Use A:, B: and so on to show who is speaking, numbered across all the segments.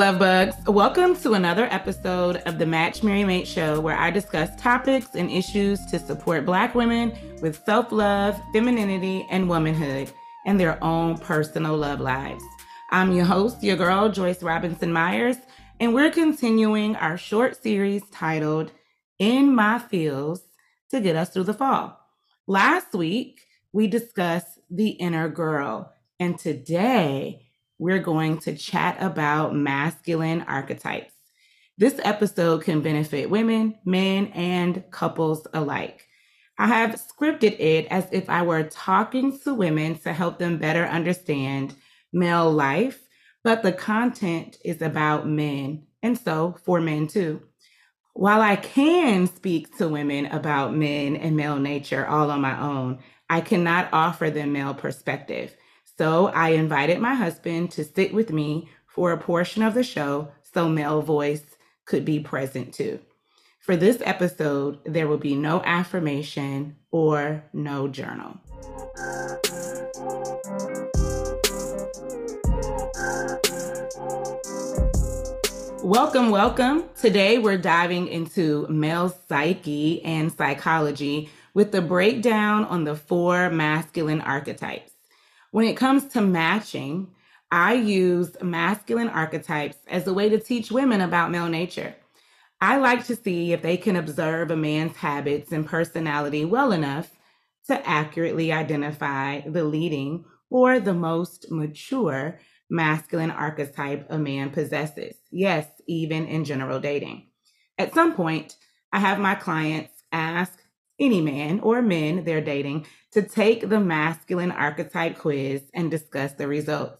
A: love bugs. Welcome to another episode of the Match Marry Mate Show, where I discuss topics and issues to support Black women with self love, femininity, and womanhood and their own personal love lives. I'm your host, your girl, Joyce Robinson Myers, and we're continuing our short series titled In My Feels to get us through the fall. Last week, we discussed the inner girl, and today, we're going to chat about masculine archetypes. This episode can benefit women, men, and couples alike. I have scripted it as if I were talking to women to help them better understand male life, but the content is about men, and so for men too. While I can speak to women about men and male nature all on my own, I cannot offer them male perspective. So I invited my husband to sit with me for a portion of the show so male voice could be present too. For this episode, there will be no affirmation or no journal. Welcome, welcome. Today we're diving into male psyche and psychology with the breakdown on the four masculine archetypes. When it comes to matching, I use masculine archetypes as a way to teach women about male nature. I like to see if they can observe a man's habits and personality well enough to accurately identify the leading or the most mature masculine archetype a man possesses. Yes, even in general dating. At some point, I have my clients ask any man or men they're dating to take the masculine archetype quiz and discuss the results.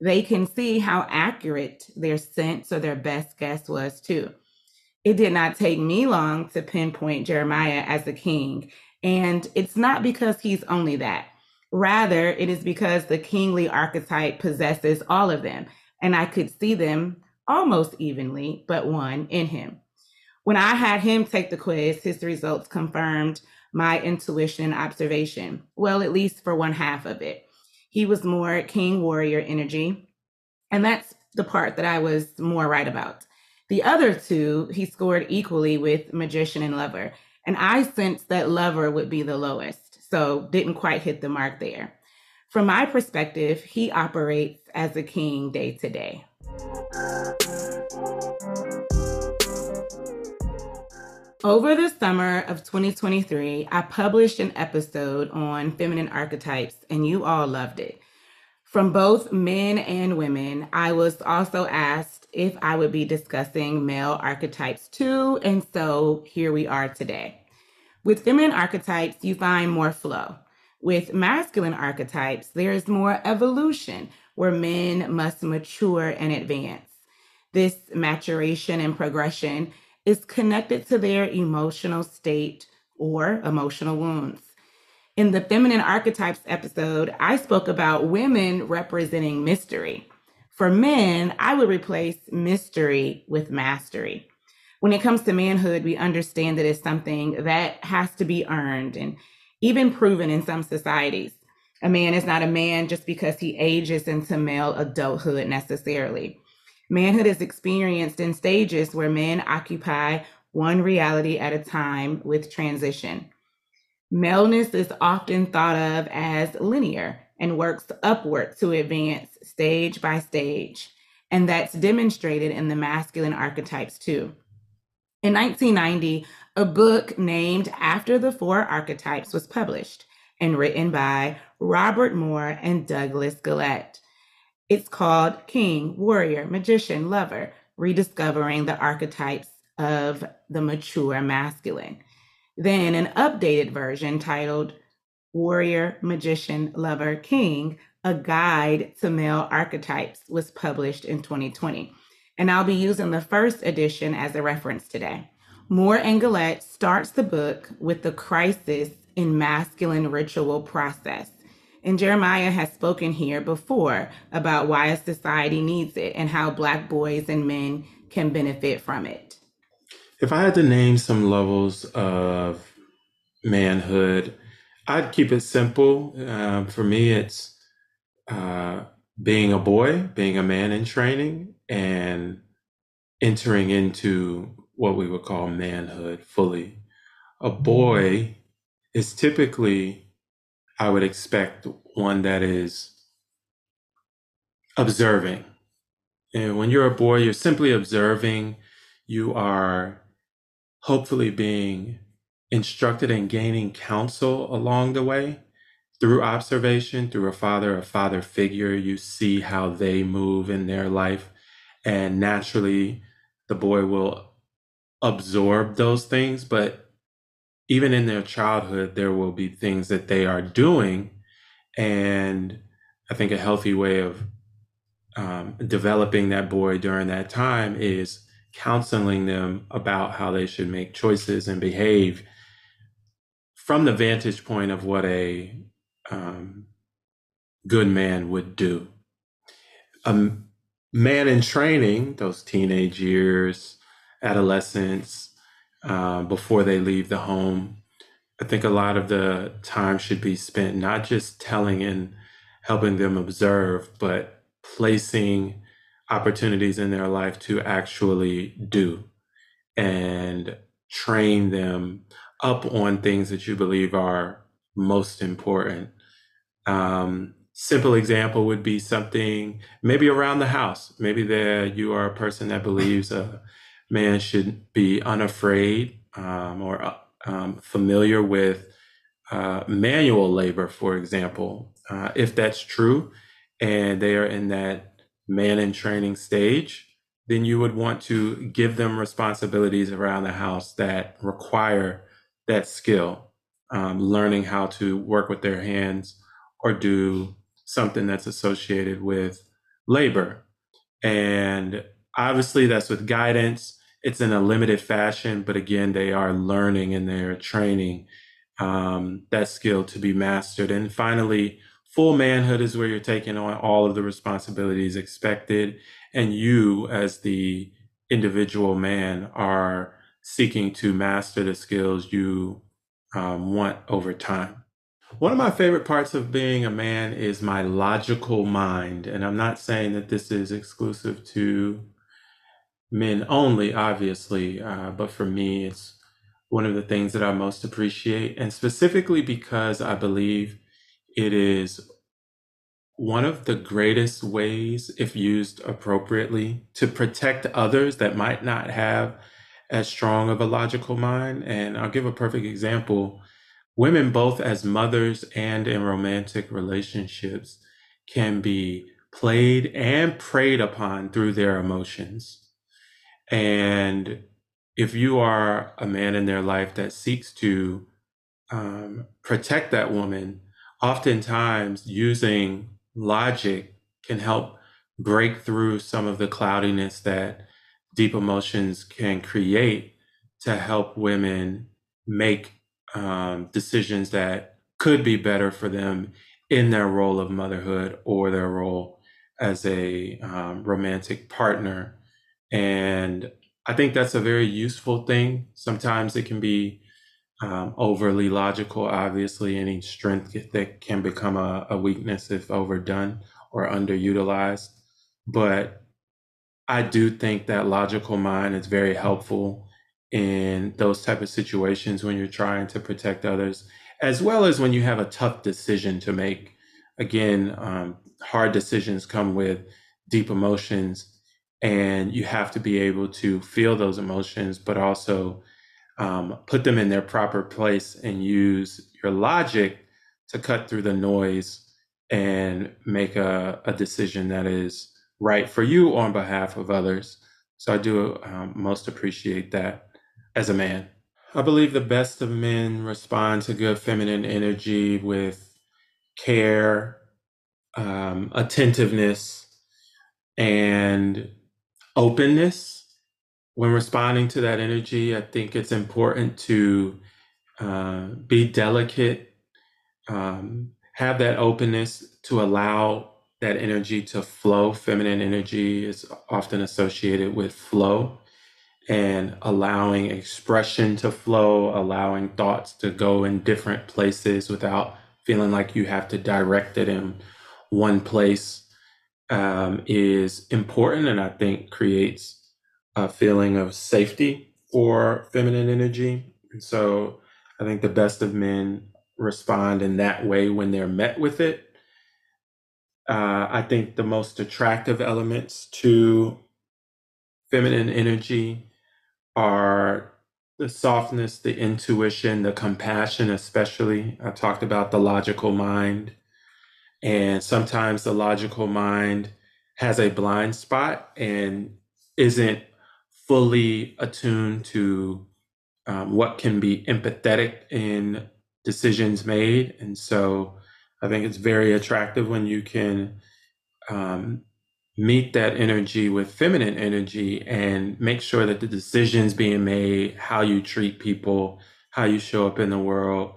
A: They can see how accurate their sense or their best guess was, too. It did not take me long to pinpoint Jeremiah as a king, and it's not because he's only that. Rather, it is because the kingly archetype possesses all of them, and I could see them almost evenly, but one in him. When I had him take the quiz, his results confirmed my intuition and observation. Well, at least for one half of it. He was more king warrior energy. And that's the part that I was more right about. The other two, he scored equally with magician and lover. And I sensed that lover would be the lowest. So didn't quite hit the mark there. From my perspective, he operates as a king day to day. Over the summer of 2023, I published an episode on feminine archetypes, and you all loved it. From both men and women, I was also asked if I would be discussing male archetypes too, and so here we are today. With feminine archetypes, you find more flow. With masculine archetypes, there is more evolution where men must mature and advance. This maturation and progression is connected to their emotional state or emotional wounds. In the Feminine Archetypes episode, I spoke about women representing mystery. For men, I would replace mystery with mastery. When it comes to manhood, we understand that it's something that has to be earned and even proven in some societies. A man is not a man just because he ages into male adulthood necessarily. Manhood is experienced in stages where men occupy one reality at a time with transition. Maleness is often thought of as linear and works upward to advance stage by stage. And that's demonstrated in the masculine archetypes too. In 1990, a book named after the four archetypes was published and written by Robert Moore and Douglas Gillette. It's called King, Warrior, Magician, Lover, Rediscovering the Archetypes of the Mature Masculine. Then an updated version titled Warrior, Magician, Lover, King, a guide to male archetypes was published in 2020. And I'll be using the first edition as a reference today. Moore and Gillette starts the book with the crisis in masculine ritual process and Jeremiah has spoken here before about why a society needs it and how Black boys and men can benefit from it.
B: If I had to name some levels of manhood, I'd keep it simple. Uh, for me, it's uh, being a boy, being a man in training, and entering into what we would call manhood fully. A boy is typically, I would expect, one that is observing. And when you're a boy, you're simply observing. You are hopefully being instructed and gaining counsel along the way through observation, through a father, a father figure. You see how they move in their life. And naturally, the boy will absorb those things. But even in their childhood, there will be things that they are doing. And I think a healthy way of um, developing that boy during that time is counseling them about how they should make choices and behave from the vantage point of what a um, good man would do. A man in training, those teenage years, adolescence, uh, before they leave the home, I think a lot of the time should be spent not just telling and helping them observe, but placing opportunities in their life to actually do and train them up on things that you believe are most important. Um, simple example would be something maybe around the house. Maybe there you are a person that believes a man should be unafraid um, or um, familiar with uh, manual labor, for example. Uh, if that's true, and they are in that man in training stage, then you would want to give them responsibilities around the house that require that skill, um, learning how to work with their hands or do something that's associated with labor. And obviously, that's with guidance. It's in a limited fashion, but again, they are learning and they're training um, that skill to be mastered. And finally, full manhood is where you're taking on all of the responsibilities expected and you as the individual man are seeking to master the skills you um, want over time one of my favorite parts of being a man is my logical mind and i'm not saying that this is exclusive to men only obviously uh, but for me it's one of the things that i most appreciate and specifically because i believe it is one of the greatest ways, if used appropriately, to protect others that might not have as strong of a logical mind. And I'll give a perfect example. Women, both as mothers and in romantic relationships, can be played and preyed upon through their emotions. And if you are a man in their life that seeks to um, protect that woman, oftentimes using logic can help break through some of the cloudiness that deep emotions can create to help women make um, decisions that could be better for them in their role of motherhood or their role as a um, romantic partner. And I think that's a very useful thing. Sometimes it can be um, overly logical. Obviously, any strength that can become a, a weakness if overdone or underutilized. But I do think that logical mind is very helpful in those type of situations when you're trying to protect others, as well as when you have a tough decision to make. Again, um, hard decisions come with deep emotions, and you have to be able to feel those emotions, but also um, put them in their proper place and use your logic to cut through the noise and make a, a decision that is right for you on behalf of others. So I do um, most appreciate that as a man. I believe the best of men respond to good feminine energy with care, um, attentiveness, and openness when responding to that energy, I think it's important to uh, be delicate, um, have that openness to allow that energy to flow. Feminine energy is often associated with flow and allowing expression to flow, allowing thoughts to go in different places without feeling like you have to direct it in one place. Um, is important and I think creates a feeling of safety for feminine energy. And so I think the best of men respond in that way when they're met with it. Uh, I think the most attractive elements to feminine energy are the softness, the intuition, the compassion, especially. I talked about the logical mind And sometimes the logical mind has a blind spot and isn't fully attuned to um, what can be empathetic in decisions made. And so I think it's very attractive when you can um, meet that energy with feminine energy and make sure that the decisions being made, how you treat people, how you show up in the world,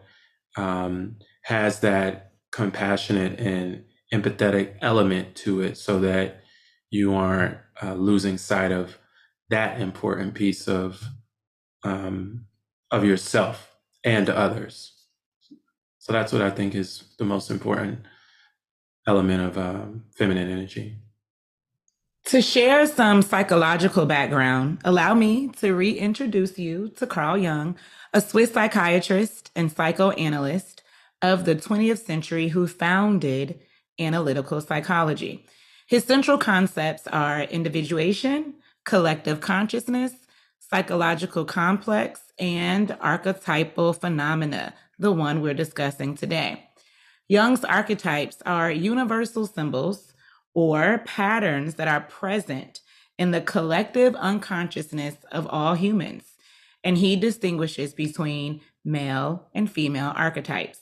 B: um, has that compassionate and empathetic element to it so that you aren't uh, losing sight of that important piece of um, of yourself and others. So that's what I think is the most important element of um, feminine energy.
A: To share some psychological background, allow me to reintroduce you to Carl Jung, a Swiss psychiatrist and psychoanalyst of the 20th century who founded analytical psychology. His central concepts are individuation, collective consciousness, psychological complex, and archetypal phenomena, the one we're discussing today. Jung's archetypes are universal symbols or patterns that are present in the collective unconsciousness of all humans, and he distinguishes between male and female archetypes.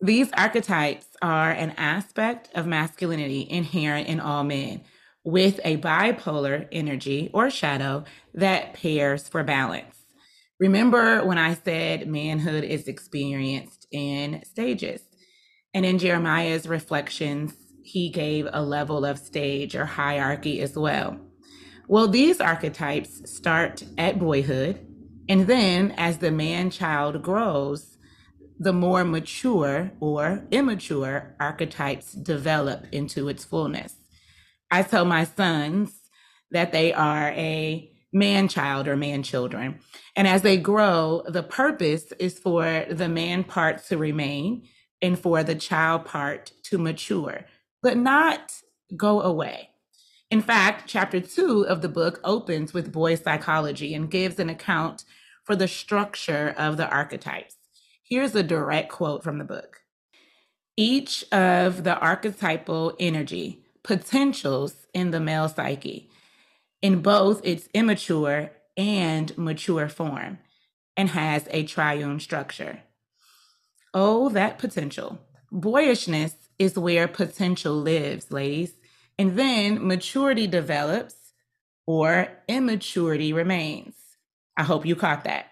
A: These archetypes are an aspect of masculinity inherent in all men with a bipolar energy or shadow that pairs for balance. Remember when I said manhood is experienced in stages? And in Jeremiah's reflections, he gave a level of stage or hierarchy as well. Well, these archetypes start at boyhood, and then as the man child grows, the more mature or immature archetypes develop into its fullness. I tell my sons that they are a man child or man children. And as they grow, the purpose is for the man part to remain and for the child part to mature, but not go away. In fact, chapter two of the book opens with boy psychology and gives an account for the structure of the archetypes. Here's a direct quote from the book Each of the archetypal energy potentials in the male psyche in both its immature and mature form and has a triune structure. Oh, that potential. Boyishness is where potential lives, ladies. And then maturity develops or immaturity remains. I hope you caught that.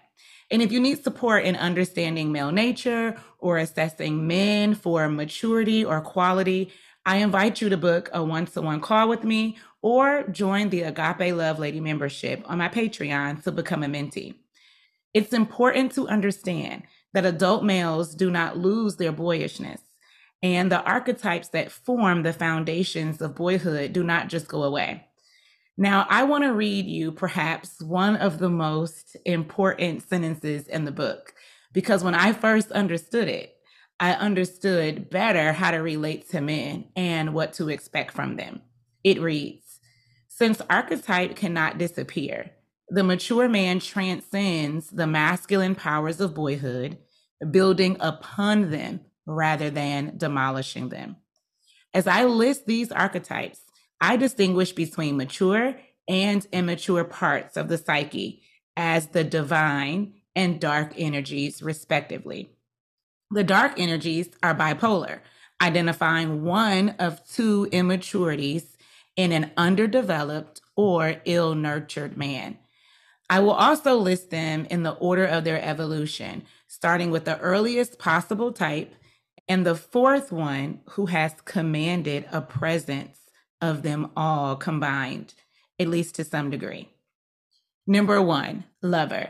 A: And if you need support in understanding male nature or assessing men for maturity or quality, I invite you to book a one to one call with me or join the Agape Love Lady membership on my Patreon to become a mentee. It's important to understand that adult males do not lose their boyishness, and the archetypes that form the foundations of boyhood do not just go away. Now, I want to read you perhaps one of the most important sentences in the book because when I first understood it, I understood better how to relate to men and what to expect from them. It reads Since archetype cannot disappear, the mature man transcends the masculine powers of boyhood, building upon them rather than demolishing them. As I list these archetypes, I distinguish between mature and immature parts of the psyche as the divine and dark energies, respectively. The dark energies are bipolar, identifying one of two immaturities in an underdeveloped or ill nurtured man. I will also list them in the order of their evolution, starting with the earliest possible type and the fourth one who has commanded a presence of them all combined, at least to some degree. Number one, lover.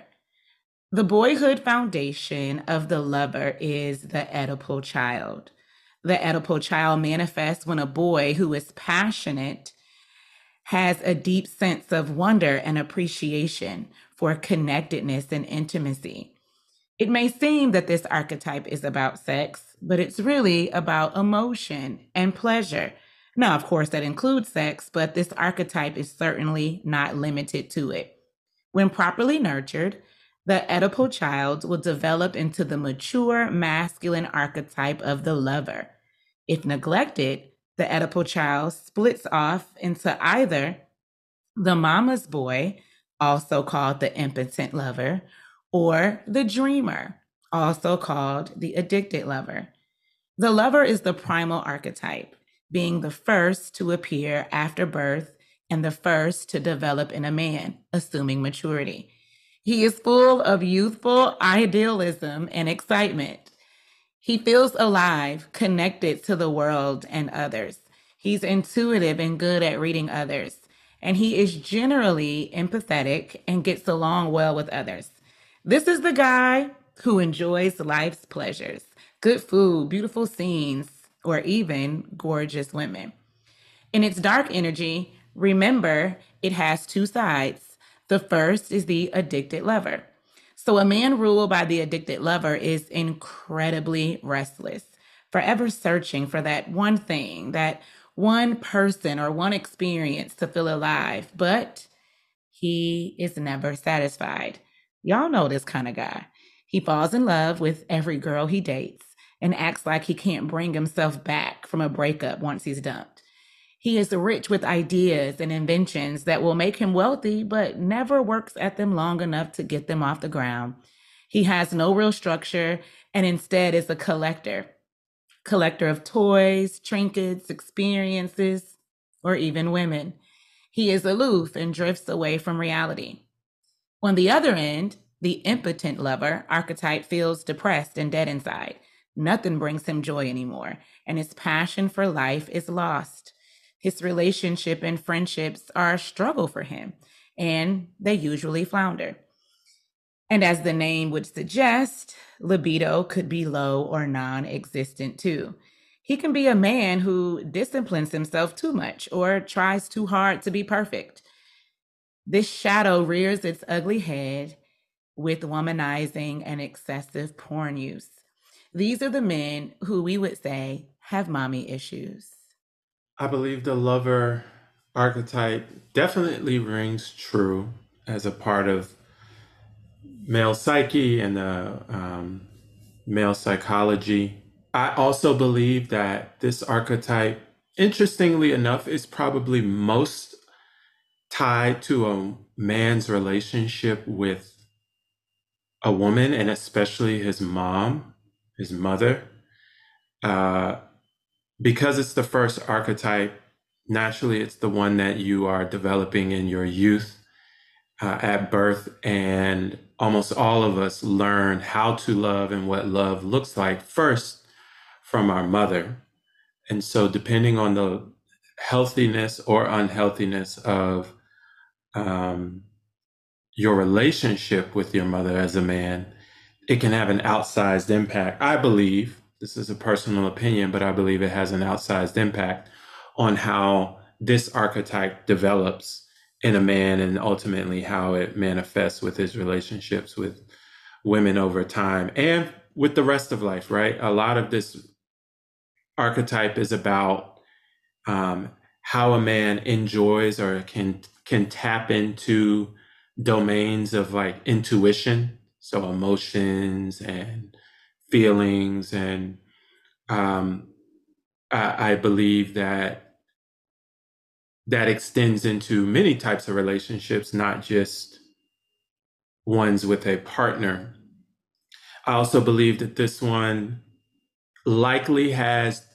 A: The boyhood foundation of the lover is the Oedipal child. The Oedipal child manifests when a boy who is passionate has a deep sense of wonder and appreciation for connectedness and intimacy. It may seem that this archetype is about sex, but it's really about emotion and pleasure. Now, of course, that includes sex, but this archetype is certainly not limited to it. When properly nurtured, the Oedipal child will develop into the mature masculine archetype of the lover. If neglected, the Oedipal child splits off into either the mama's boy, also called the impotent lover, or the dreamer, also called the addicted lover. The lover is the primal archetype, being the first to appear after birth and the first to develop in a man, assuming maturity. He is full of youthful idealism and excitement. He feels alive, connected to the world and others. He's intuitive and good at reading others. And he is generally empathetic and gets along well with others. This is the guy who enjoys life's pleasures good food, beautiful scenes, or even gorgeous women. In its dark energy, remember it has two sides. The first is the addicted lover. So, a man ruled by the addicted lover is incredibly restless, forever searching for that one thing, that one person or one experience to feel alive, but he is never satisfied. Y'all know this kind of guy. He falls in love with every girl he dates and acts like he can't bring himself back from a breakup once he's dumped. He is rich with ideas and inventions that will make him wealthy, but never works at them long enough to get them off the ground. He has no real structure and instead is a collector collector of toys, trinkets, experiences, or even women. He is aloof and drifts away from reality. On the other end, the impotent lover archetype feels depressed and dead inside. Nothing brings him joy anymore, and his passion for life is lost. His relationship and friendships are a struggle for him, and they usually flounder. And as the name would suggest, libido could be low or non existent too. He can be a man who disciplines himself too much or tries too hard to be perfect. This shadow rears its ugly head with womanizing and excessive porn use. These are the men who we would say have mommy issues.
B: I believe the lover archetype definitely rings true as a part of male psyche and the um, male psychology. I also believe that this archetype, interestingly enough, is probably most tied to a man's relationship with a woman and especially his mom his mother. Uh, because it's the first archetype, naturally, it's the one that you are developing in your youth uh, at birth. And almost all of us learn how to love and what love looks like first from our mother. And so, depending on the healthiness or unhealthiness of um, your relationship with your mother as a man, it can have an outsized impact. I believe this is a personal opinion, but I believe it has an outsized impact on how this archetype develops in a man and ultimately how it manifests with his relationships with women over time and with the rest of life, right? A lot of this archetype is about um, how a man enjoys or can can tap into domains of like intuition so emotions and feelings and um, I, I believe that that extends into many types of relationships not just ones with a partner. I also believe that this one likely has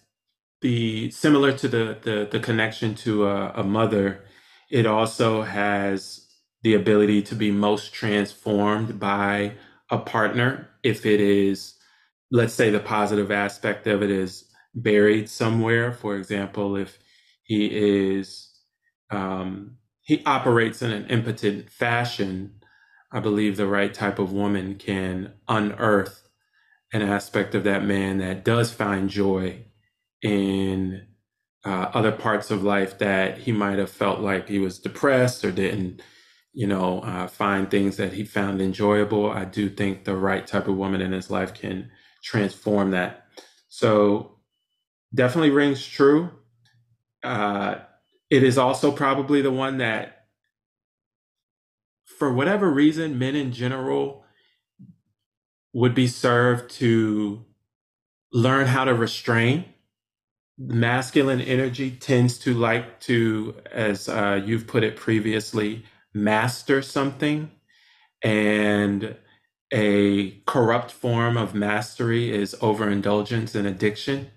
B: the similar to the the, the connection to a, a mother it also has the ability to be most transformed by a partner if it is let's say the positive aspect of it is buried somewhere. For example if he is um, he operates in an impotent fashion i believe the right type of woman can unearth an aspect of that man that does find joy in uh, other parts of life that he might have felt like he was depressed or didn't, you know, uh, find things that he found enjoyable. I do think the right type of woman in his life can transform that. So definitely rings true. Uh, it is also probably the one that, for whatever reason, men in general would be served to learn how to restrain masculine energy tends to like to, as uh, you've put it previously, master something. And a corrupt form of mastery is overindulgence and addiction.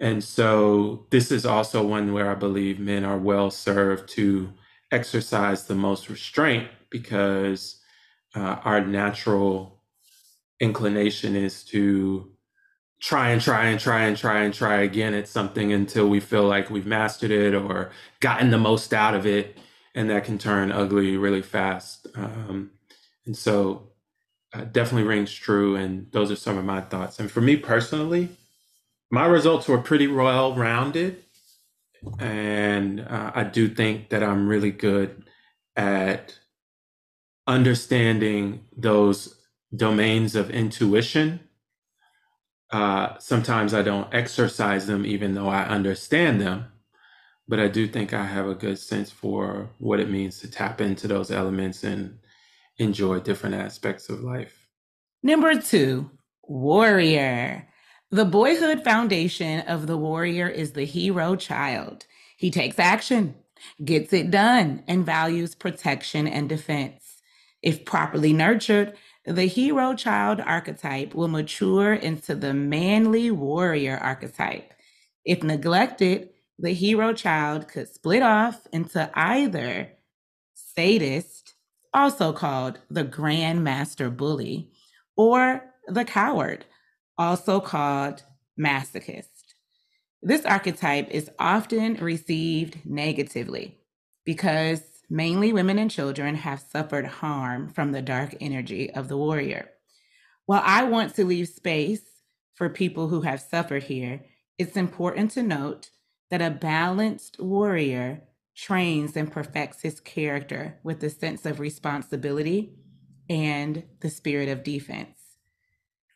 B: And so, this is also one where I believe men are well served to exercise the most restraint because uh, our natural inclination is to try and try and try and try and try again at something until we feel like we've mastered it or gotten the most out of it and that can turn ugly really fast um, and so uh, definitely rings true and those are some of my thoughts and for me personally my results were pretty well rounded and uh, i do think that i'm really good at understanding those domains of intuition uh, sometimes I don't exercise them, even though I understand them. But I do think I have a good sense for what it means to tap into those elements and enjoy different aspects of life.
A: Number two, warrior. The boyhood foundation of the warrior is the hero child. He takes action, gets it done, and values protection and defense. If properly nurtured, the hero child archetype will mature into the manly warrior archetype. If neglected, the hero child could split off into either sadist, also called the grandmaster bully, or the coward, also called masochist. This archetype is often received negatively because mainly women and children, have suffered harm from the dark energy of the warrior. While I want to leave space for people who have suffered here, it's important to note that a balanced warrior trains and perfects his character with a sense of responsibility and the spirit of defense.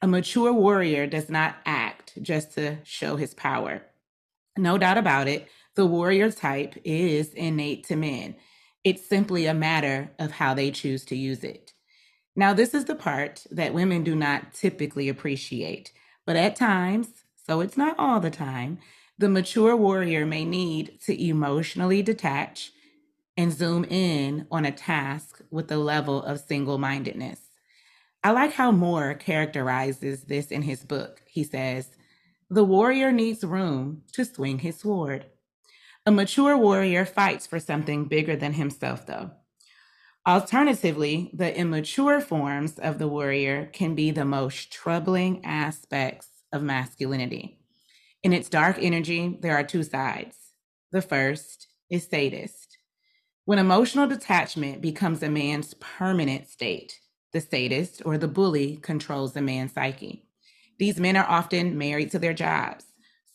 A: A mature warrior does not act just to show his power. No doubt about it, the warrior type is innate to men. It's simply a matter of how they choose to use it. Now, this is the part that women do not typically appreciate, but at times, so it's not all the time, the mature warrior may need to emotionally detach and zoom in on a task with a level of single mindedness. I like how Moore characterizes this in his book. He says, The warrior needs room to swing his sword. A mature warrior fights for something bigger than himself, though. Alternatively, the immature forms of the warrior can be the most troubling aspects of masculinity. In its dark energy, there are two sides. The first is sadist. When emotional detachment becomes a man's permanent state, the sadist or the bully controls the man's psyche. These men are often married to their jobs.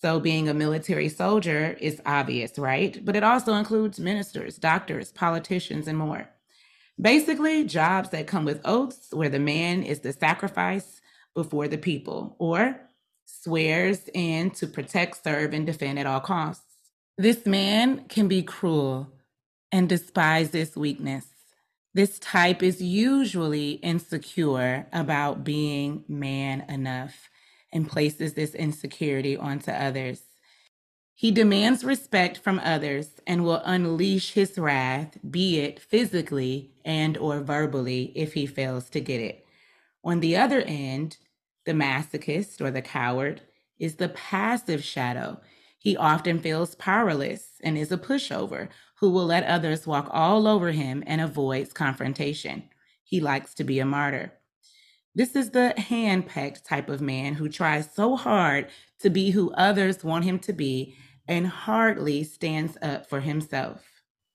A: So, being a military soldier is obvious, right? But it also includes ministers, doctors, politicians, and more. Basically, jobs that come with oaths where the man is the sacrifice before the people or swears in to protect, serve, and defend at all costs. This man can be cruel and despises weakness. This type is usually insecure about being man enough and places this insecurity onto others. He demands respect from others and will unleash his wrath, be it physically and or verbally if he fails to get it. On the other end, the masochist or the coward is the passive shadow. He often feels powerless and is a pushover who will let others walk all over him and avoids confrontation. He likes to be a martyr. This is the hand-pecked type of man who tries so hard to be who others want him to be and hardly stands up for himself.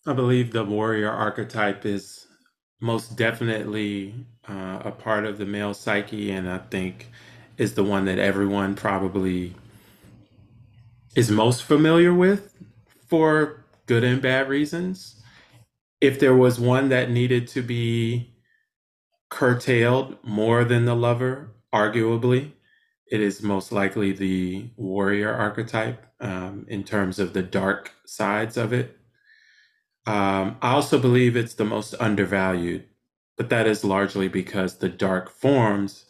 B: I believe the warrior archetype is most definitely uh, a part of the male psyche, and I think is the one that everyone probably is most familiar with for good and bad reasons. If there was one that needed to be curtailed more than the lover, arguably, it is most likely the warrior archetype um, in terms of the dark sides of it. Um, I also believe it's the most undervalued, but that is largely because the dark forms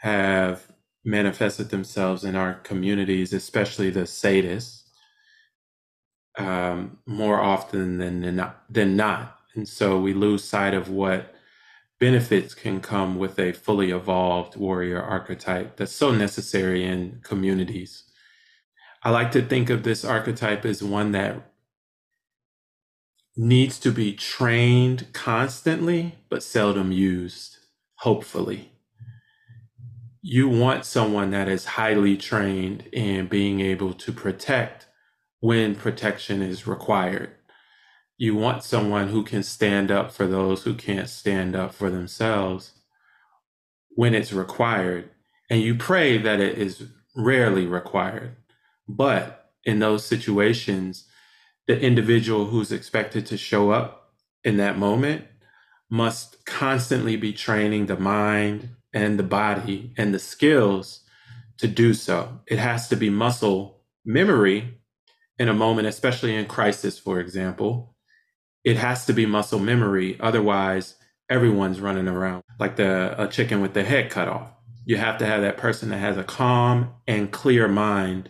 B: have manifested themselves in our communities, especially the sadists, um, more often than not, than not. And so we lose sight of what benefits can come with a fully evolved warrior archetype that's so necessary in communities. I like to think of this archetype as one that needs to be trained constantly, but seldom used, hopefully. You want someone that is highly trained in being able to protect when protection is required you want someone who can stand up for those who can't stand up for themselves when it's required. And you pray that it is rarely required. But in those situations, the individual who's expected to show up in that moment must constantly be training the mind and the body and the skills to do so. It has to be muscle memory in a moment, especially in crisis, for example, it has to be muscle memory. Otherwise, everyone's running around like the a chicken with the head cut off. You have to have that person that has a calm and clear mind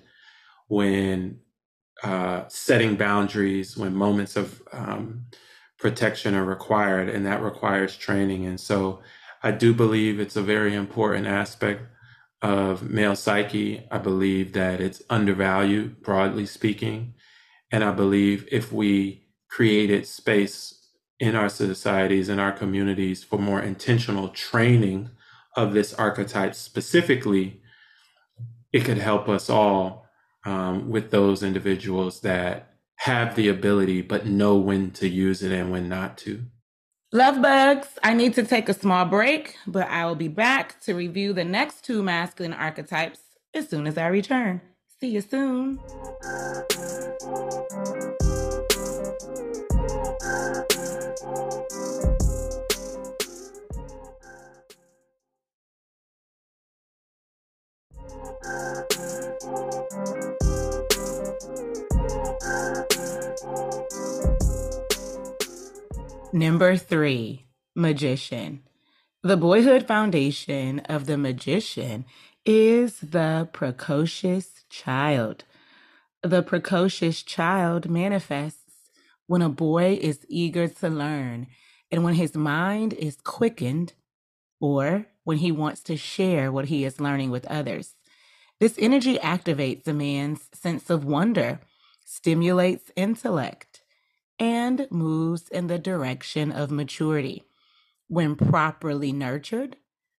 B: when uh, setting boundaries, when moments of um, protection are required, and that requires training. And so, I do believe it's a very important aspect of male psyche. I believe that it's undervalued, broadly speaking. And I believe if we created space in our societies and our communities for more intentional training of this archetype specifically, it could help us all um, with those individuals that have the ability but know when to use it and when not to.
A: Love bugs, I need to take a small break, but I will be back to review the next two masculine archetypes as soon as I return. See you soon. Number three, magician. The boyhood foundation of the magician is the precocious child. The precocious child manifests when a boy is eager to learn and when his mind is quickened or when he wants to share what he is learning with others. This energy activates a man's sense of wonder, stimulates intellect, and moves in the direction of maturity. When properly nurtured,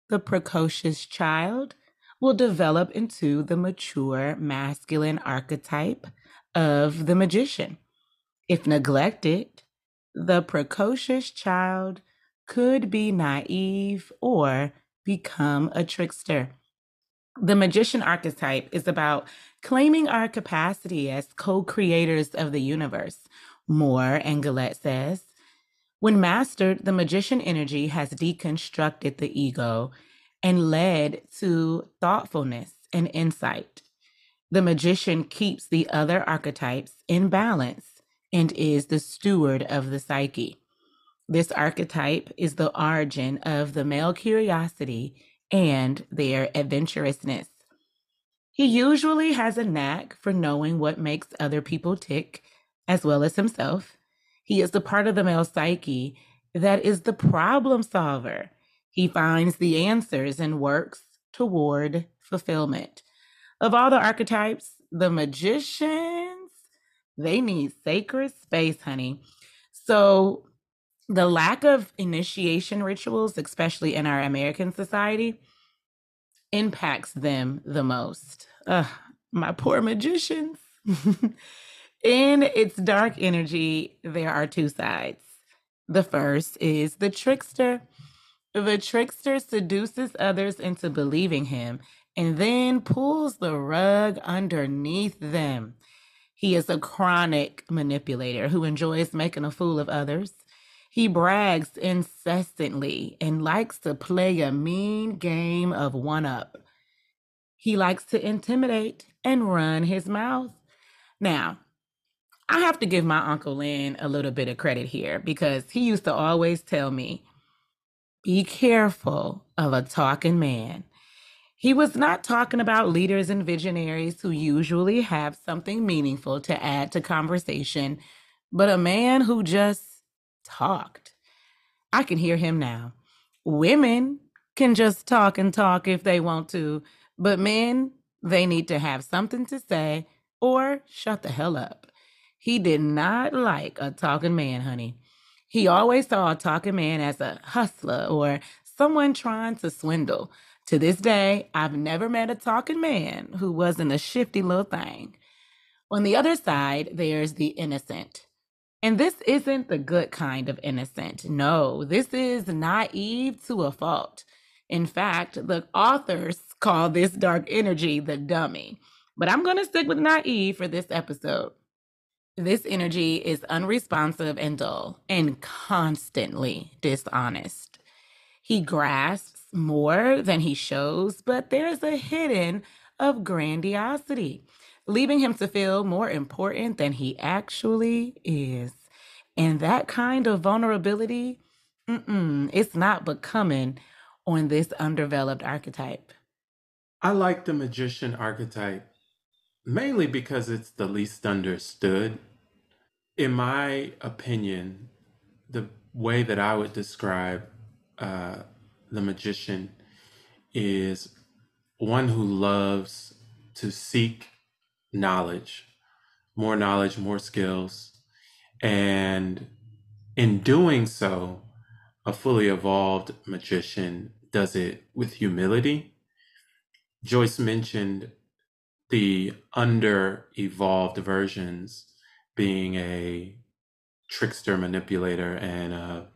A: the precocious child will develop into the mature masculine archetype of the magician. If neglected, the precocious child could be naive or become a trickster. The magician archetype is about claiming our capacity as co creators of the universe Moore and Gillette says, when mastered, the magician energy has deconstructed the ego and led to thoughtfulness and insight. The magician keeps the other archetypes in balance and is the steward of the psyche. This archetype is the origin of the male curiosity and their adventurousness. He usually has a knack for knowing what makes other people tick as well as himself. He is the part of the male psyche that is the problem solver. He finds the answers and works toward fulfillment. Of all the archetypes, the magicians, they need sacred space, honey. So, the lack of initiation rituals, especially in our American society, impacts them the most. Ugh, my poor magicians. In its dark energy, there are two sides. The first is the trickster. The trickster seduces others into believing him and then pulls the rug underneath them. He is a chronic manipulator who enjoys making a fool of others. He brags incessantly and likes to play a mean game of one up. He likes to intimidate and run his mouth. Now, I have to give my Uncle Lynn a little bit of credit here because he used to always tell me, be careful of a talking man. He was not talking about leaders and visionaries who usually have something meaningful to add to conversation, but a man who just talked. I can hear him now. Women can just talk and talk if they want to, but men, they need to have something to say or shut the hell up. He did not like a talking man, honey. He always saw a talking man as a hustler or someone trying to swindle. To this day, I've never met a talking man who wasn't a shifty little thing. On the other side, there's the innocent. And this isn't the good kind of innocent. No, this is naive to a fault. In fact, the authors call this dark energy the dummy. But I'm going to stick with naive for this episode. This energy is unresponsive and dull and constantly dishonest. He grasps more than he shows, but there's a hidden of grandiosity, leaving him to feel more important than he actually is. And that kind of vulnerability, it's not becoming on this undeveloped archetype.
B: I like the magician archetype mainly because it's the least understood in my opinion, the way that I would describe uh, the magician is one who loves to seek knowledge, more knowledge, more skills. And in doing so, a fully evolved magician does it with humility. Joyce mentioned the under evolved versions being a trickster manipulator and a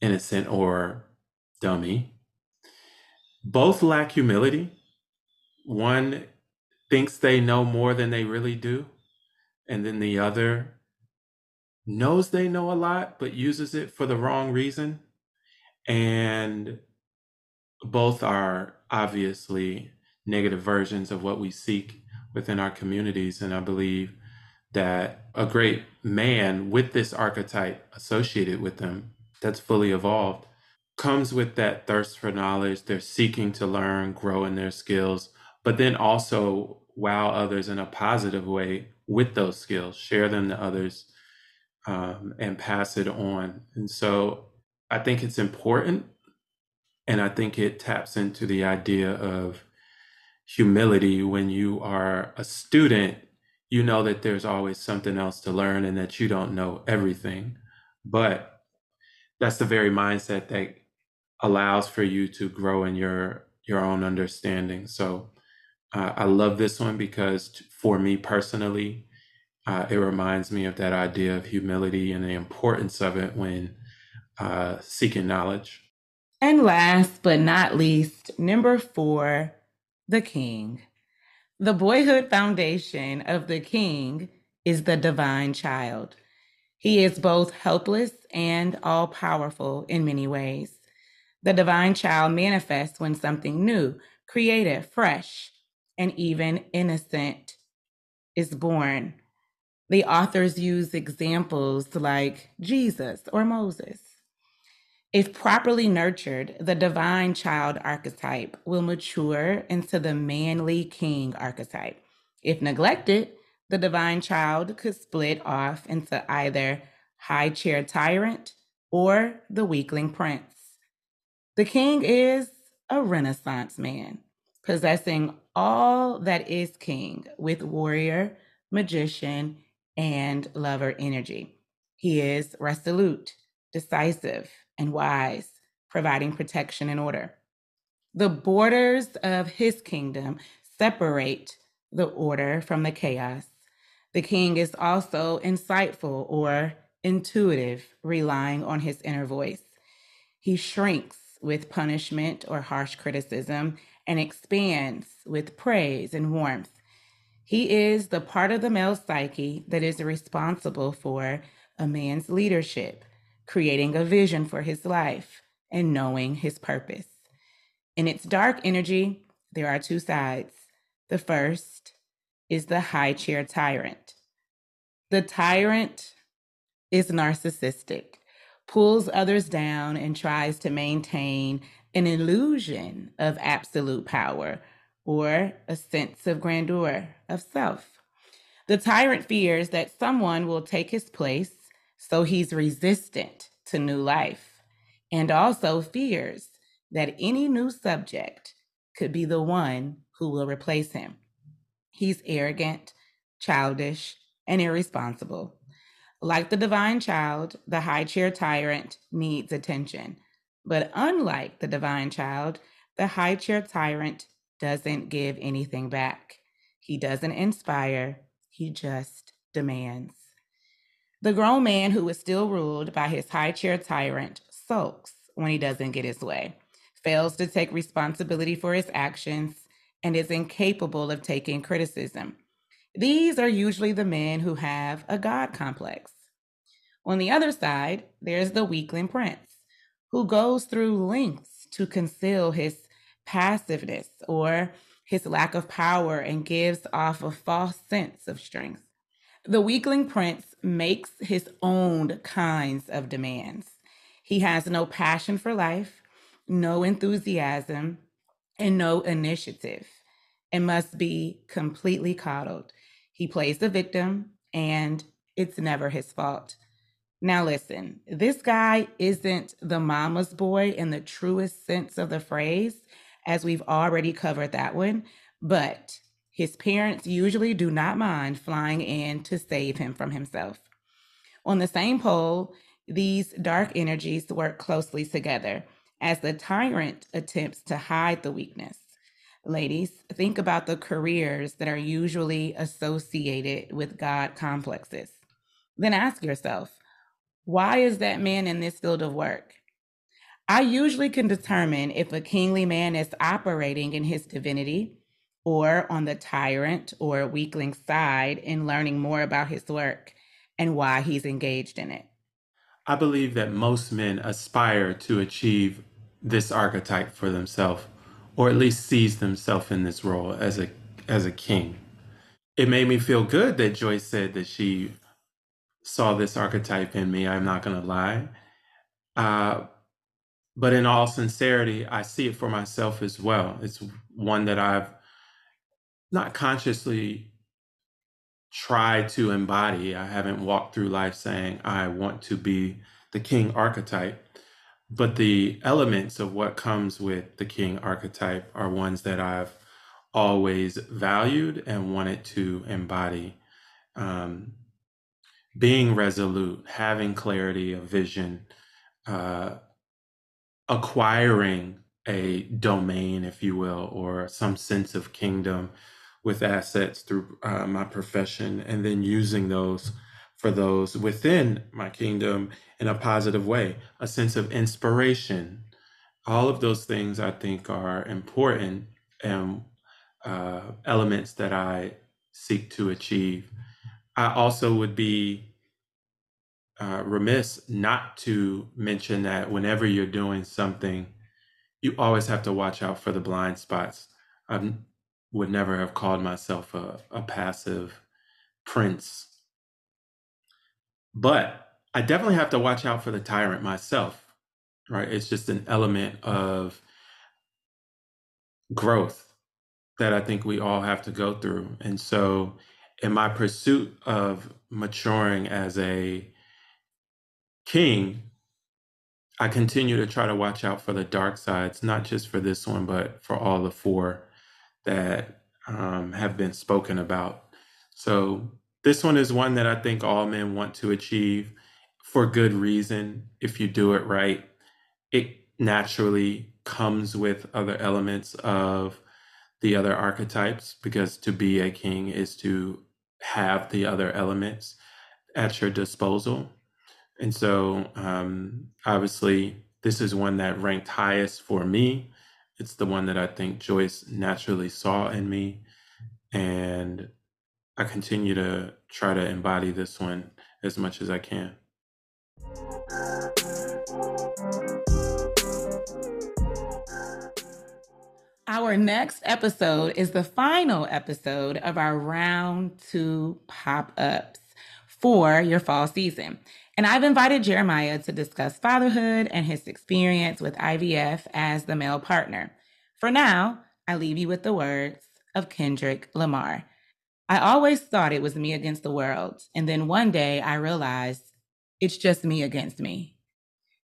B: innocent or dummy. Both lack humility. One thinks they know more than they really do and then the other knows they know a lot but uses it for the wrong reason. And both are obviously negative versions of what we seek within our communities and i believe that a great man with this archetype associated with them that's fully evolved comes with that thirst for knowledge. They're seeking to learn, grow in their skills, but then also wow others in a positive way with those skills, share them to others, um, and pass it on. And so I think it's important. And I think it taps into the idea of humility when you are a student you know that there's always something else to learn and that you don't know everything. But that's the very mindset that allows for you to grow in your your own understanding. So uh, I love this one because for me personally, uh, it reminds me of that idea of humility and the importance of it when uh, seeking knowledge.
A: And last but not least, number four, the king. The boyhood foundation of the king is the divine child. He is both helpless and all powerful in many ways. The divine child manifests when something new, creative, fresh, and even innocent is born. The authors use examples like Jesus or Moses. If properly nurtured, the divine child archetype will mature into the manly king archetype. If neglected, the divine child could split off into either high chair tyrant or the weakling prince. The king is a renaissance man, possessing all that is king with warrior, magician, and lover energy. He is resolute, decisive, and wise, providing protection and order. The borders of his kingdom separate the order from the chaos. The king is also insightful or intuitive, relying on his inner voice. He shrinks with punishment or harsh criticism and expands with praise and warmth. He is the part of the male psyche that is responsible for a man's leadership, creating a vision for his life, and knowing his purpose. In its dark energy, there are two sides. The first is the high chair tyrant. The tyrant is narcissistic, pulls others down, and tries to maintain an illusion of absolute power or a sense of grandeur of self. The tyrant fears that someone will take his place, so he's resistant to new life, and also fears that any new subject could be the one who will replace him. He's arrogant, childish, and irresponsible. Like the divine child, the high chair tyrant needs attention. But unlike the divine child, the high chair tyrant doesn't give anything back. He doesn't inspire, he just demands. The grown man who is still ruled by his high chair tyrant sulks when he doesn't get his way, fails to take responsibility for his actions, and is incapable of taking criticism. These are usually the men who have a God complex. On the other side, there's the weakling prince who goes through lengths to conceal his passiveness or his lack of power and gives off a false sense of strength. The weakling prince makes his own kinds of demands. He has no passion for life, no enthusiasm, and no initiative, and must be completely coddled. He plays the victim, and it's never his fault. Now, listen, this guy isn't the mama's boy in the truest sense of the phrase as we've already covered that one. But his parents usually do not mind flying in to save him from himself. On the same pole, these dark energies work closely together as the tyrant attempts to hide the weakness. Ladies, think about the careers that are usually associated with God complexes. Then ask yourself, why is that man in this field of work? I usually can determine if a kingly man is operating in his divinity or on the tyrant or weakling side in learning more about his work and why he's engaged in it.
B: I believe that most men aspire to achieve this archetype for themselves, or at least sees themselves in this role as a as a king. It made me feel good that Joyce said that she saw this archetype in me. I'm not going to lie. Uh, but in all sincerity, I see it for myself as well. It's one that I've not consciously try to embody. I haven't walked through life saying, I want to be the king archetype. But the elements of what comes with the king archetype are ones that I've always valued and wanted to embody. Um, being resolute, having clarity of vision, uh, acquiring a domain, if you will, or some sense of kingdom with assets through uh, my profession, and then using those for those within my kingdom in a positive way, a sense of inspiration. All of those things I think are important and uh, elements that I seek to achieve. I also would be uh, remiss not to mention that whenever you're doing something, you always have to watch out for the blind spots. Would never have called myself a, a passive prince, but I definitely have to watch out for the tyrant myself, right? It's just an element of growth that I think we all have to go through. And so, in my pursuit of maturing as a king, I continue to try to watch out for the dark sides, not just for this one, but for all the four that um, have been spoken about. So, this one is one that I think all men want to achieve for good reason. If you do it right, it naturally comes with other elements of the other archetypes because to be a king is to have the other elements at your disposal. And so, um, obviously, this is one that ranked highest for me. It's the one that I think Joyce naturally saw in me. And I continue to try to embody this one as much as I can.
A: Our next episode is the final episode of our round two pop ups for your fall season. And I've invited Jeremiah to discuss fatherhood and his experience with IVF as the male partner. For now, I leave you with the words of Kendrick Lamar. I always thought it was me against the world. And then one day I realized it's just me against me.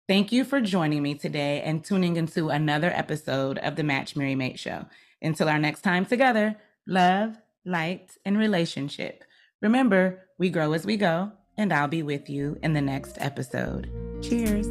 A: Thank you for joining me today and tuning into another episode of the Match Marry Mate Show. Until our next time together, love, light, and relationship. Remember, we grow as we go, and I'll be with you in the next episode. Cheers.